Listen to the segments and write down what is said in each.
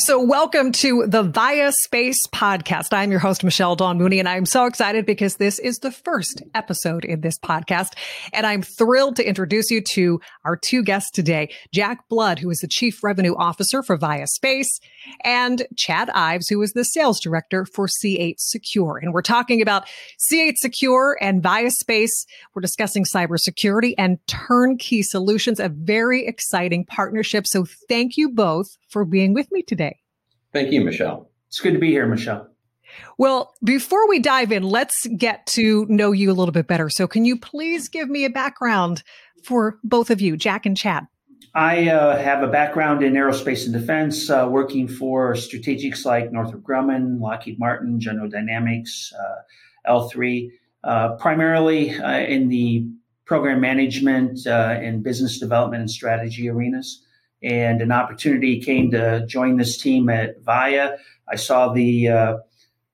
So, welcome to the Vaya Space podcast. I'm your host, Michelle Dawn Mooney, and I'm so excited because this is the first episode in this podcast. And I'm thrilled to introduce you to our two guests today Jack Blood, who is the Chief Revenue Officer for Vaya Space, and Chad Ives, who is the Sales Director for C8 Secure. And we're talking about C8 Secure and Vaya Space. We're discussing cybersecurity and turnkey solutions, a very exciting partnership. So, thank you both for being with me today. Thank you, Michelle. It's good to be here, Michelle. Well, before we dive in, let's get to know you a little bit better. So, can you please give me a background for both of you, Jack and Chad? I uh, have a background in aerospace and defense, uh, working for strategics like Northrop Grumman, Lockheed Martin, General Dynamics, uh, L3, uh, primarily uh, in the program management uh, and business development and strategy arenas and an opportunity came to join this team at Vaya. I saw the uh,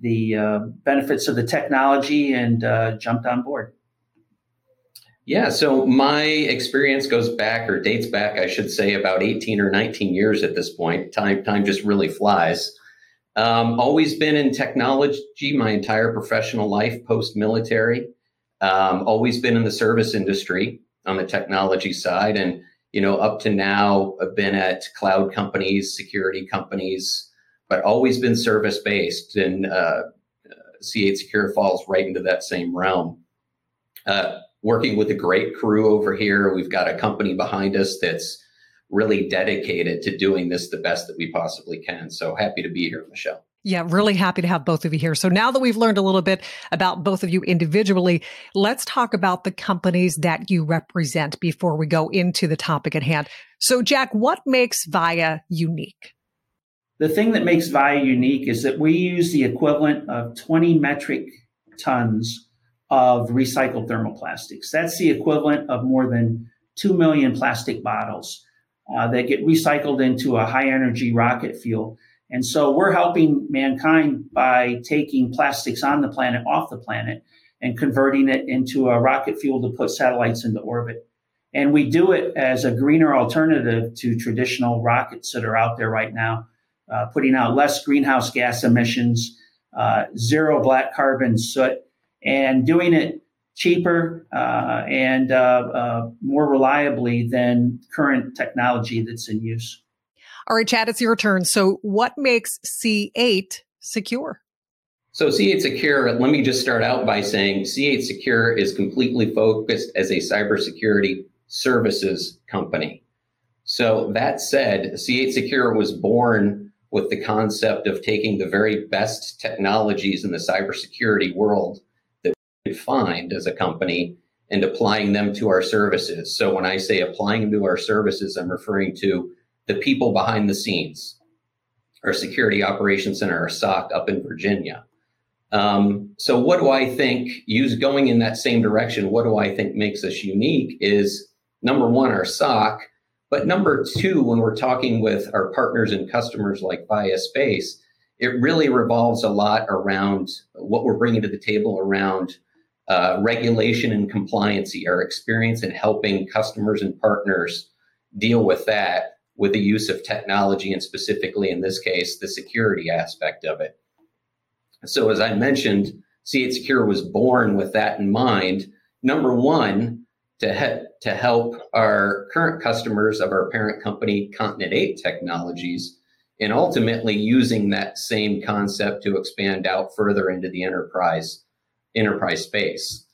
the uh, benefits of the technology and uh, jumped on board. Yeah, so my experience goes back or dates back, I should say, about 18 or 19 years at this point. Time time just really flies. Um, always been in technology my entire professional life, post military. Um, always been in the service industry on the technology side, and you know, up to now, I've been at cloud companies, security companies, but always been service based. And uh, C8 Secure falls right into that same realm. Uh, working with a great crew over here. We've got a company behind us that's really dedicated to doing this the best that we possibly can. So happy to be here, Michelle. Yeah, really happy to have both of you here. So now that we've learned a little bit about both of you individually, let's talk about the companies that you represent before we go into the topic at hand. So, Jack, what makes Vaya unique? The thing that makes Vaya unique is that we use the equivalent of 20 metric tons of recycled thermoplastics. That's the equivalent of more than 2 million plastic bottles uh, that get recycled into a high energy rocket fuel. And so we're helping mankind by taking plastics on the planet off the planet and converting it into a rocket fuel to put satellites into orbit. And we do it as a greener alternative to traditional rockets that are out there right now, uh, putting out less greenhouse gas emissions, uh, zero black carbon soot, and doing it cheaper uh, and uh, uh, more reliably than current technology that's in use. All right, Chad, it's your turn. So, what makes C8 secure? So, C8 Secure, let me just start out by saying C8 Secure is completely focused as a cybersecurity services company. So, that said, C8 Secure was born with the concept of taking the very best technologies in the cybersecurity world that we could find as a company and applying them to our services. So, when I say applying them to our services, I'm referring to the people behind the scenes, our security operations center, our SOC up in Virginia. Um, so what do I think, use going in that same direction, what do I think makes us unique is number one, our SOC, but number two, when we're talking with our partners and customers like Vaya Space, it really revolves a lot around what we're bringing to the table around uh, regulation and compliancy, our experience in helping customers and partners deal with that with the use of technology and specifically in this case, the security aspect of it. So as I mentioned, C8 Secure was born with that in mind. Number one, to, he- to help our current customers of our parent company, Continent 8 Technologies, and ultimately using that same concept to expand out further into the enterprise enterprise space.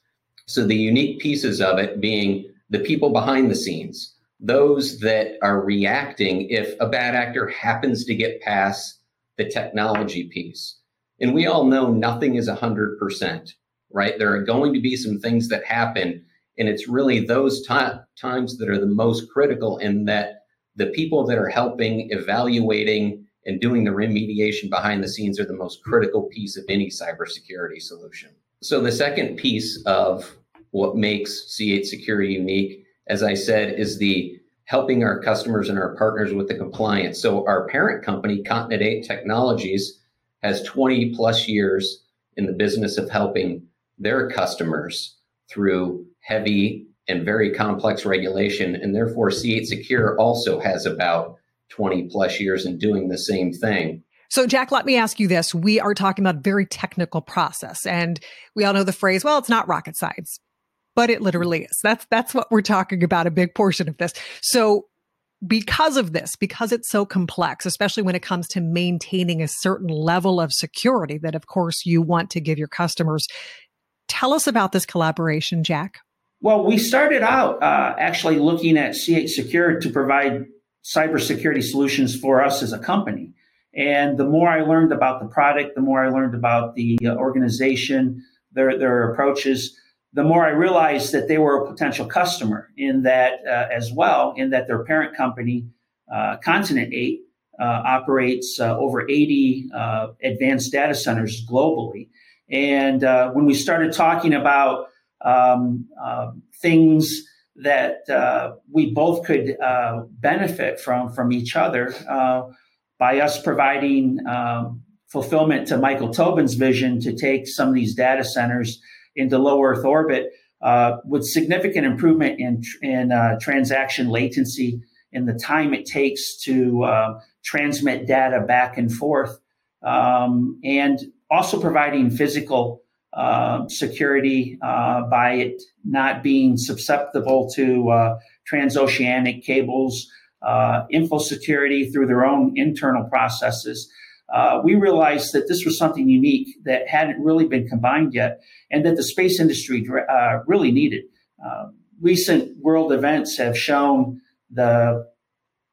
So the unique pieces of it being the people behind the scenes, those that are reacting if a bad actor happens to get past the technology piece. And we all know nothing is 100%, right? There are going to be some things that happen. And it's really those t- times that are the most critical in that the people that are helping, evaluating, and doing the remediation behind the scenes are the most critical piece of any cybersecurity solution. So the second piece of what makes C8 Security unique as I said, is the helping our customers and our partners with the compliance. So our parent company, Continent 8 Technologies, has 20 plus years in the business of helping their customers through heavy and very complex regulation. And therefore, C8 Secure also has about 20 plus years in doing the same thing. So, Jack, let me ask you this. We are talking about very technical process, and we all know the phrase, well, it's not rocket science, but it literally is. That's that's what we're talking about, a big portion of this. So because of this, because it's so complex, especially when it comes to maintaining a certain level of security that, of course, you want to give your customers. Tell us about this collaboration, Jack. Well, we started out uh, actually looking at C8 Secure to provide cybersecurity solutions for us as a company. And the more I learned about the product, the more I learned about the uh, organization, their, their approaches, the more I realized that they were a potential customer in that uh, as well, in that their parent company, uh, Continent 8, uh, operates uh, over 80 uh, advanced data centers globally. And uh, when we started talking about um, things that we both could benefit from from each other by us providing um, fulfillment to Michael Tobin's vision to take some of these data centers into low Earth orbit uh, with significant improvement in, in uh, transaction latency and the time it takes to uh, transmit data back and forth, um, and also providing physical uh, security uh, by it not being susceptible to uh, transoceanic cables, info security through their own internal processes uh, we realized that this was something unique that hadn't really been combined yet, and that the space industry uh, really needed. Uh, recent world events have shown the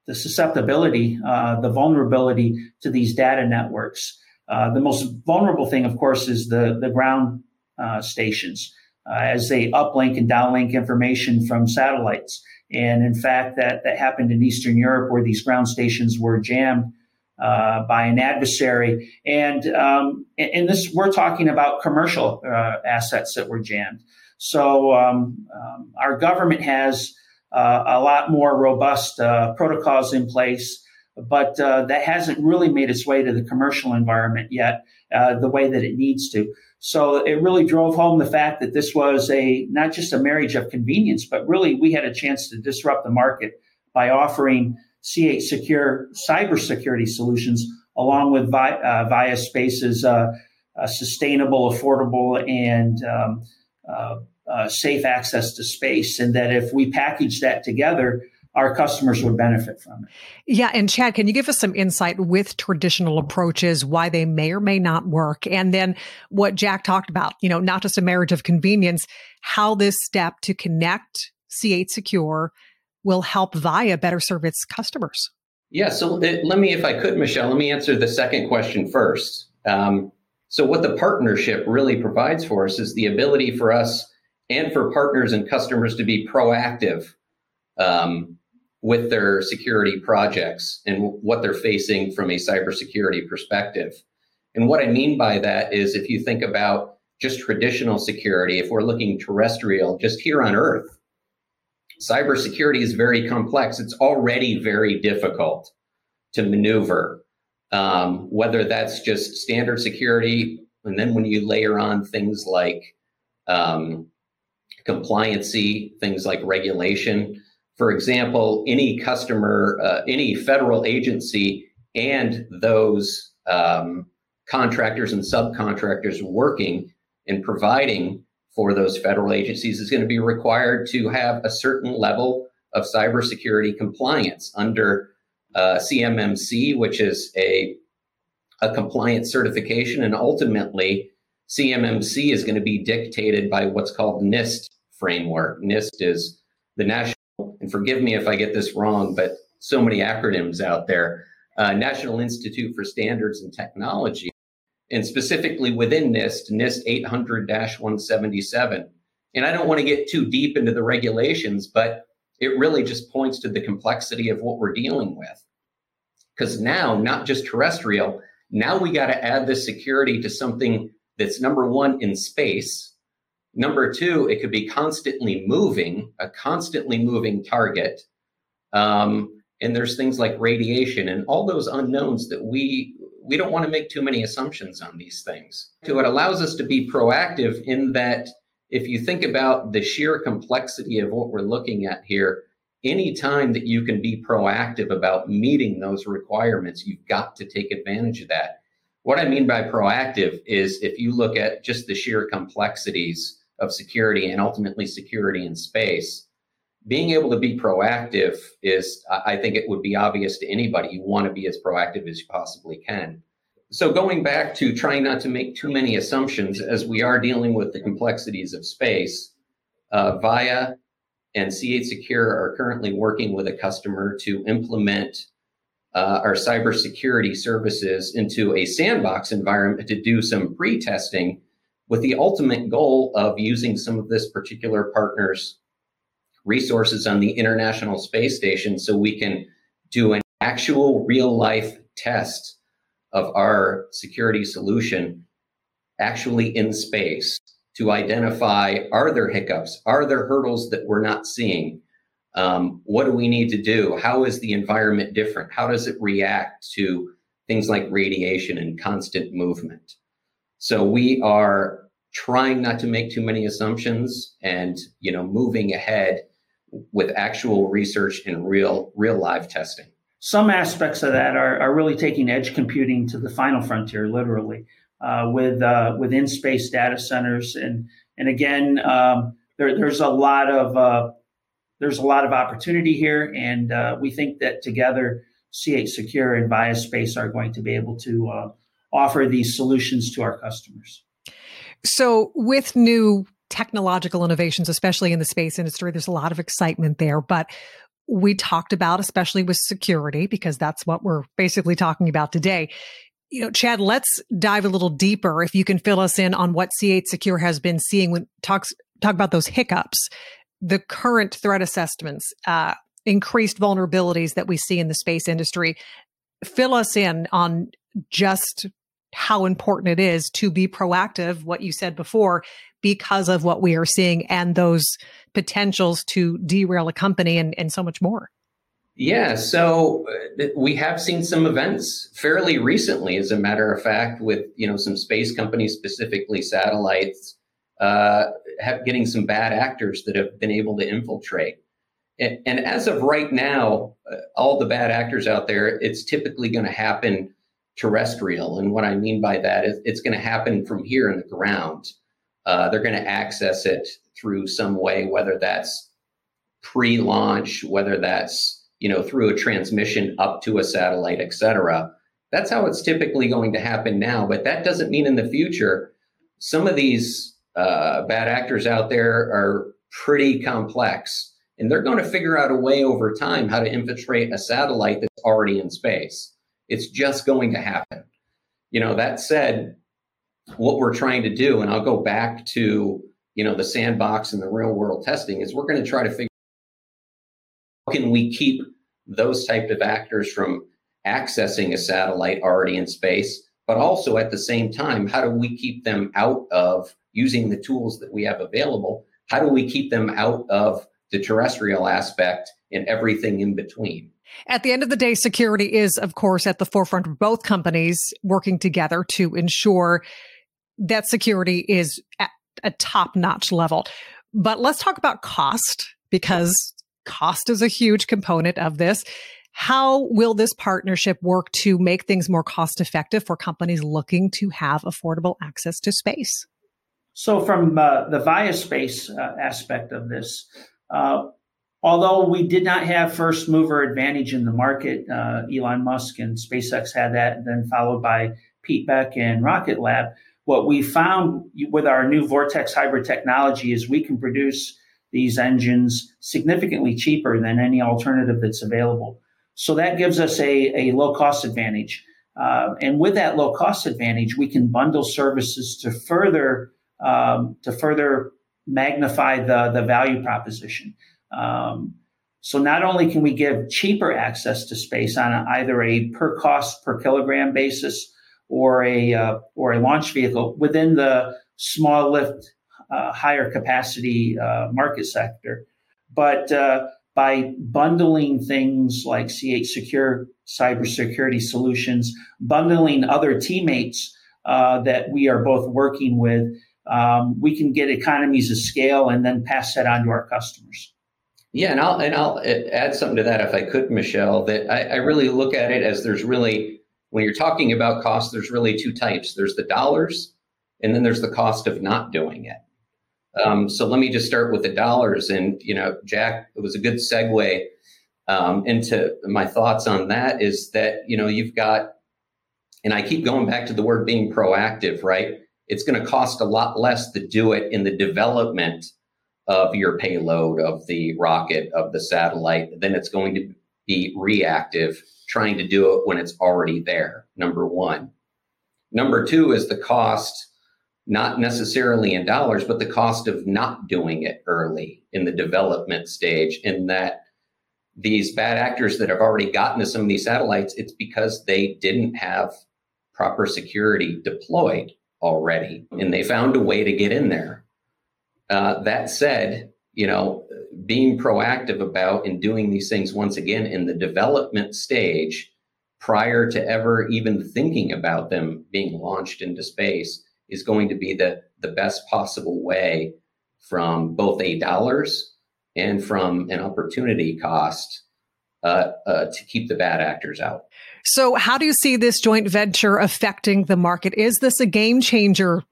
the susceptibility, uh, the vulnerability to these data networks. Uh, the most vulnerable thing, of course, is the the ground uh, stations as they uplink and downlink information from satellites. And in fact, that that happened in Eastern Europe, where these ground stations were jammed uh, by an adversary. And um, in this, we're talking about commercial uh, assets that were jammed. So um, um, our government has uh, a lot more robust uh, protocols in place, but uh, that hasn't really made its way to the commercial environment yet, uh, the way that it needs to. So it really drove home the fact that this was a not just a marriage of convenience, but really we had a chance to disrupt the market by offering C8 Secure cybersecurity solutions, along with uh, Vaya Space's uh, uh, sustainable, affordable, and um, uh, uh, safe access to space. And that if we package that together, our customers would benefit from it. Yeah. And Chad, can you give us some insight with traditional approaches, why they may or may not work? And then what Jack talked about, you know, not just a marriage of convenience, how this step to connect C8 Secure will help Vaya better serve its customers? Yeah, so it, let me, if I could, Michelle, let me answer the second question first. Um, so, what the partnership really provides for us is the ability for us and for partners and customers to be proactive um, with their security projects and what they're facing from a cybersecurity perspective. And what I mean by that is if you think about just traditional security, if we're looking terrestrial, just here on Earth, cybersecurity is very complex. It's already very difficult to maneuver, um, whether that's just standard security, and then when you layer on things like um, compliancy, things like regulation. For example, any customer, uh, any federal agency, and those um, contractors and subcontractors working and providing for those federal agencies is going to be required to have a certain level of cybersecurity compliance under uh, CMMC, which is a, a compliance certification. And ultimately, CMMC is going to be dictated by what's called NIST framework. NIST is the National, and forgive me if I get this wrong, but so many acronyms out there. Uh, National Institute for Standards and Technology and specifically within NIST, NIST 800 177. And I don't want to get too deep into the regulations, but it really just points to the complexity of what we're dealing with. Because now, not just terrestrial, now we got to add this security to something that's number one in space. Number two, it could be constantly moving, a constantly moving target. Um, and there's things like radiation and all those unknowns that we we don't want to make too many assumptions on these things. So it mm-hmm. allows us to be proactive in that if you think about the sheer complexity of what we're looking at here, anytime that you can be proactive about meeting those requirements, you've got to take advantage of that. What I mean by proactive is if you look at just the sheer complexities of security and ultimately security in space, being able to be proactive is, I think it would be obvious to anybody. You want to be as proactive as you possibly can. So, going back to trying not to make too many assumptions as we are dealing with the complexities of space, uh, VAYA and C8 Secure are currently working with a customer to implement uh, our cybersecurity services into a sandbox environment to do some pre testing with the ultimate goal of using some of this particular partner's resources on the International Space Station so we can do an actual real life test of our security solution actually in space to identify are there hiccups? Are there hurdles that we're not seeing? Um, what do we need to do? How is the environment different? How does it react to things like radiation and constant movement? So we are trying not to make too many assumptions and you know moving ahead with actual research and real real live testing. Some aspects of that are, are really taking edge computing to the final frontier literally uh, with uh, with in space data centers. And and again um, there, there's a lot of uh, there's a lot of opportunity here. And uh, we think that together C8 Secure and Vaya Space are going to be able to uh, offer these solutions to our customers. So, with new technological innovations, especially in the space industry, there's a lot of excitement there. But we talked about, especially with security, because that's what we're basically talking about today. You know, Chad, let's dive a little deeper. If you can fill us in on what C8 Secure has been seeing when talks talk about those hiccups, the current threat assessments, uh, increased vulnerabilities that we see in the space industry. Fill us in on just how important it is to be proactive, what you said before, because of what we are seeing and those potentials to derail a company and, and so much more. Yeah, so uh, we have seen some events fairly recently, as a matter of fact, with you know some space companies, specifically satellites, uh, have getting some bad actors that have been able to infiltrate. And, and as of right now, uh, all the bad actors out there, it's typically going to happen terrestrial. And what I mean by that is it's going to happen from here in the ground. Uh, they're going to access it through some way, whether that's pre-launch, whether that's you know through a transmission up to a satellite, et cetera. That's how it's typically going to happen now. But that doesn't mean in the future some of these uh, bad actors out there are pretty complex, and they're going to figure out a way over time how to infiltrate a satellite that's already in space. It's just going to happen. You know, that said, what we're trying to do, and I'll go back to, you know, the sandbox and the real world testing, is we're going to try to figure how can we keep those type of actors from accessing a satellite already in space, but also at the same time, how do we keep them out of using the tools that we have available? How do we keep them out of the terrestrial aspect and everything in between? At the end of the day, security is, of course, at the forefront of both companies working together to ensure that security is at a top notch level. But let's talk about cost because cost is a huge component of this. How will this partnership work to make things more cost effective for companies looking to have affordable access to space? So, from uh, the Vaya Space uh, aspect of this, uh, although we did not have first mover advantage in the market, uh, Elon Musk and SpaceX had that, then followed by Pete Beck and Rocket Lab. What we found with our new Vortex hybrid technology is we can produce these engines significantly cheaper than any alternative that's available. So that gives us a, a low cost advantage. Uh, and with that low cost advantage, we can bundle services to further um, to further magnify the, the value proposition. Um, so not only can we give cheaper access to space on either a per cost per kilogram basis or a uh, or a launch vehicle within the small lift, uh, higher capacity uh, market sector, but uh, by bundling things like C8 Secure cybersecurity solutions, bundling other teammates uh, that we are both working with, um, we can get economies of scale and then pass that on to our customers. Yeah, and I'll and I'll add something to that if I could, Michelle. That I, I really look at it as there's really when you're talking about cost, there's really two types. There's the dollars, and then there's the cost of not doing it. Um, so let me just start with the dollars. And you know, Jack, it was a good segue um, into my thoughts on that. Is that you know you've got, and I keep going back to the word being proactive, right? It's going to cost a lot less to do it in the development of your payload, of the rocket, of the satellite, than it's going to be reactive, trying to do it when it's already there. Number one. Number two is the cost, not necessarily in dollars, but the cost of not doing it early in the development stage, in that these bad actors that have already gotten to some of these satellites, it's because they didn't have proper security deployed already. And they found a way to get in there. Uh, that said, you know, being proactive about and doing these things once again in the development stage prior to ever even thinking about them being launched into space is going to be the, the best possible way from both a dollars and from an opportunity cost uh, uh, to keep the bad actors out. So, how do you see this joint venture affecting the market? Is this a game changer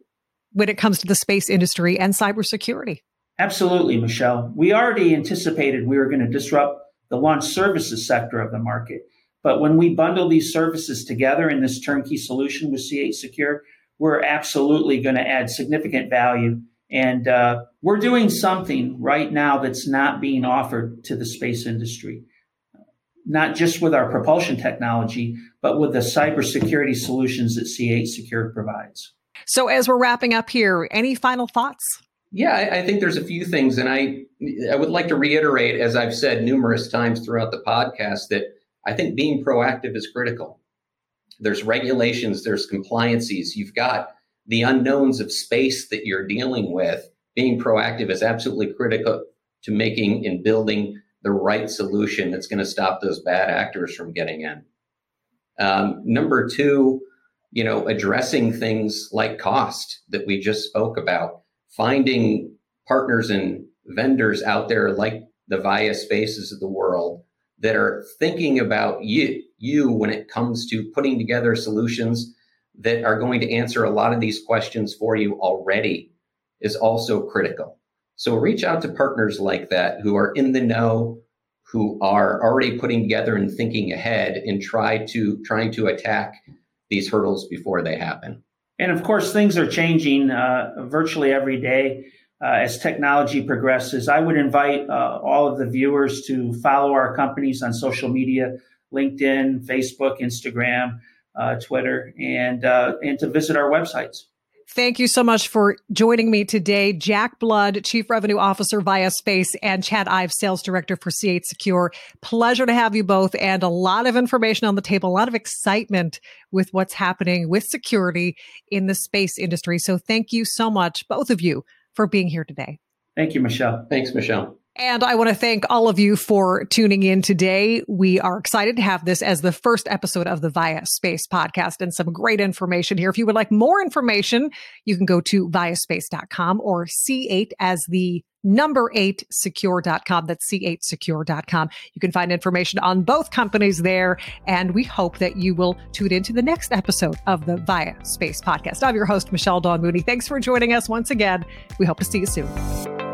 when it comes to the space industry and cybersecurity. Absolutely, Michelle. We already anticipated we were going to disrupt the launch services sector of the market. But when we bundle these services together in this turnkey solution with C8 Secure, we're absolutely going to add significant value. And uh, we're doing something right now that's not being offered to the space industry, not just with our propulsion technology, but with the cybersecurity solutions that C8 Secure provides. So, as we're wrapping up here, any final thoughts? Yeah, I, I, think there's a few things, and I I would like to reiterate, as I've said numerous times throughout the podcast, that I think being proactive is critical. There's regulations, there's compliances. You've got the unknowns of space that you're dealing with. Being proactive is absolutely critical to making and building the right solution that's going to stop those bad actors from getting in. Um, number two, you know, addressing things like cost that we just spoke about, finding partners and vendors out there like the Vaya Spaces of the world that are thinking about you, you when it comes to putting together solutions that are going to answer a lot of these questions for you already is also critical. So reach out to partners like that who are in the know, who are already putting together and thinking ahead and try to trying to attack these hurdles before they happen. And of course, things are changing uh, virtually every day uh, as technology progresses. I would invite uh, all of the viewers to follow our companies on social media LinkedIn, Facebook, Instagram, uh, Twitter, and, uh, and to visit our websites. Thank you so much for joining me today. Jack Blood, Chief Revenue Officer Vaya Space, and Chad Ives, Sales Director for C8 Secure. Pleasure to have you both and a lot of information on the table, a lot of excitement with what's happening with security in the space industry. So thank you so much, both of you, for being here today. Thank you, Michelle. Thanks, Michelle. And I want to thank all of you for tuning in today. We are excited to have this as the first episode of the Vaya Space podcast and some great information here. If you would like more information, you can go to vayaspace.com or C8 as the number eight secure.com. That's C8 secure.com. You can find information on both companies there. And we hope that you will tune into the next episode of the Vaya Space podcast. I'm your host, Michelle Dawn Mooney. Thanks for joining us once again. We hope to see you soon.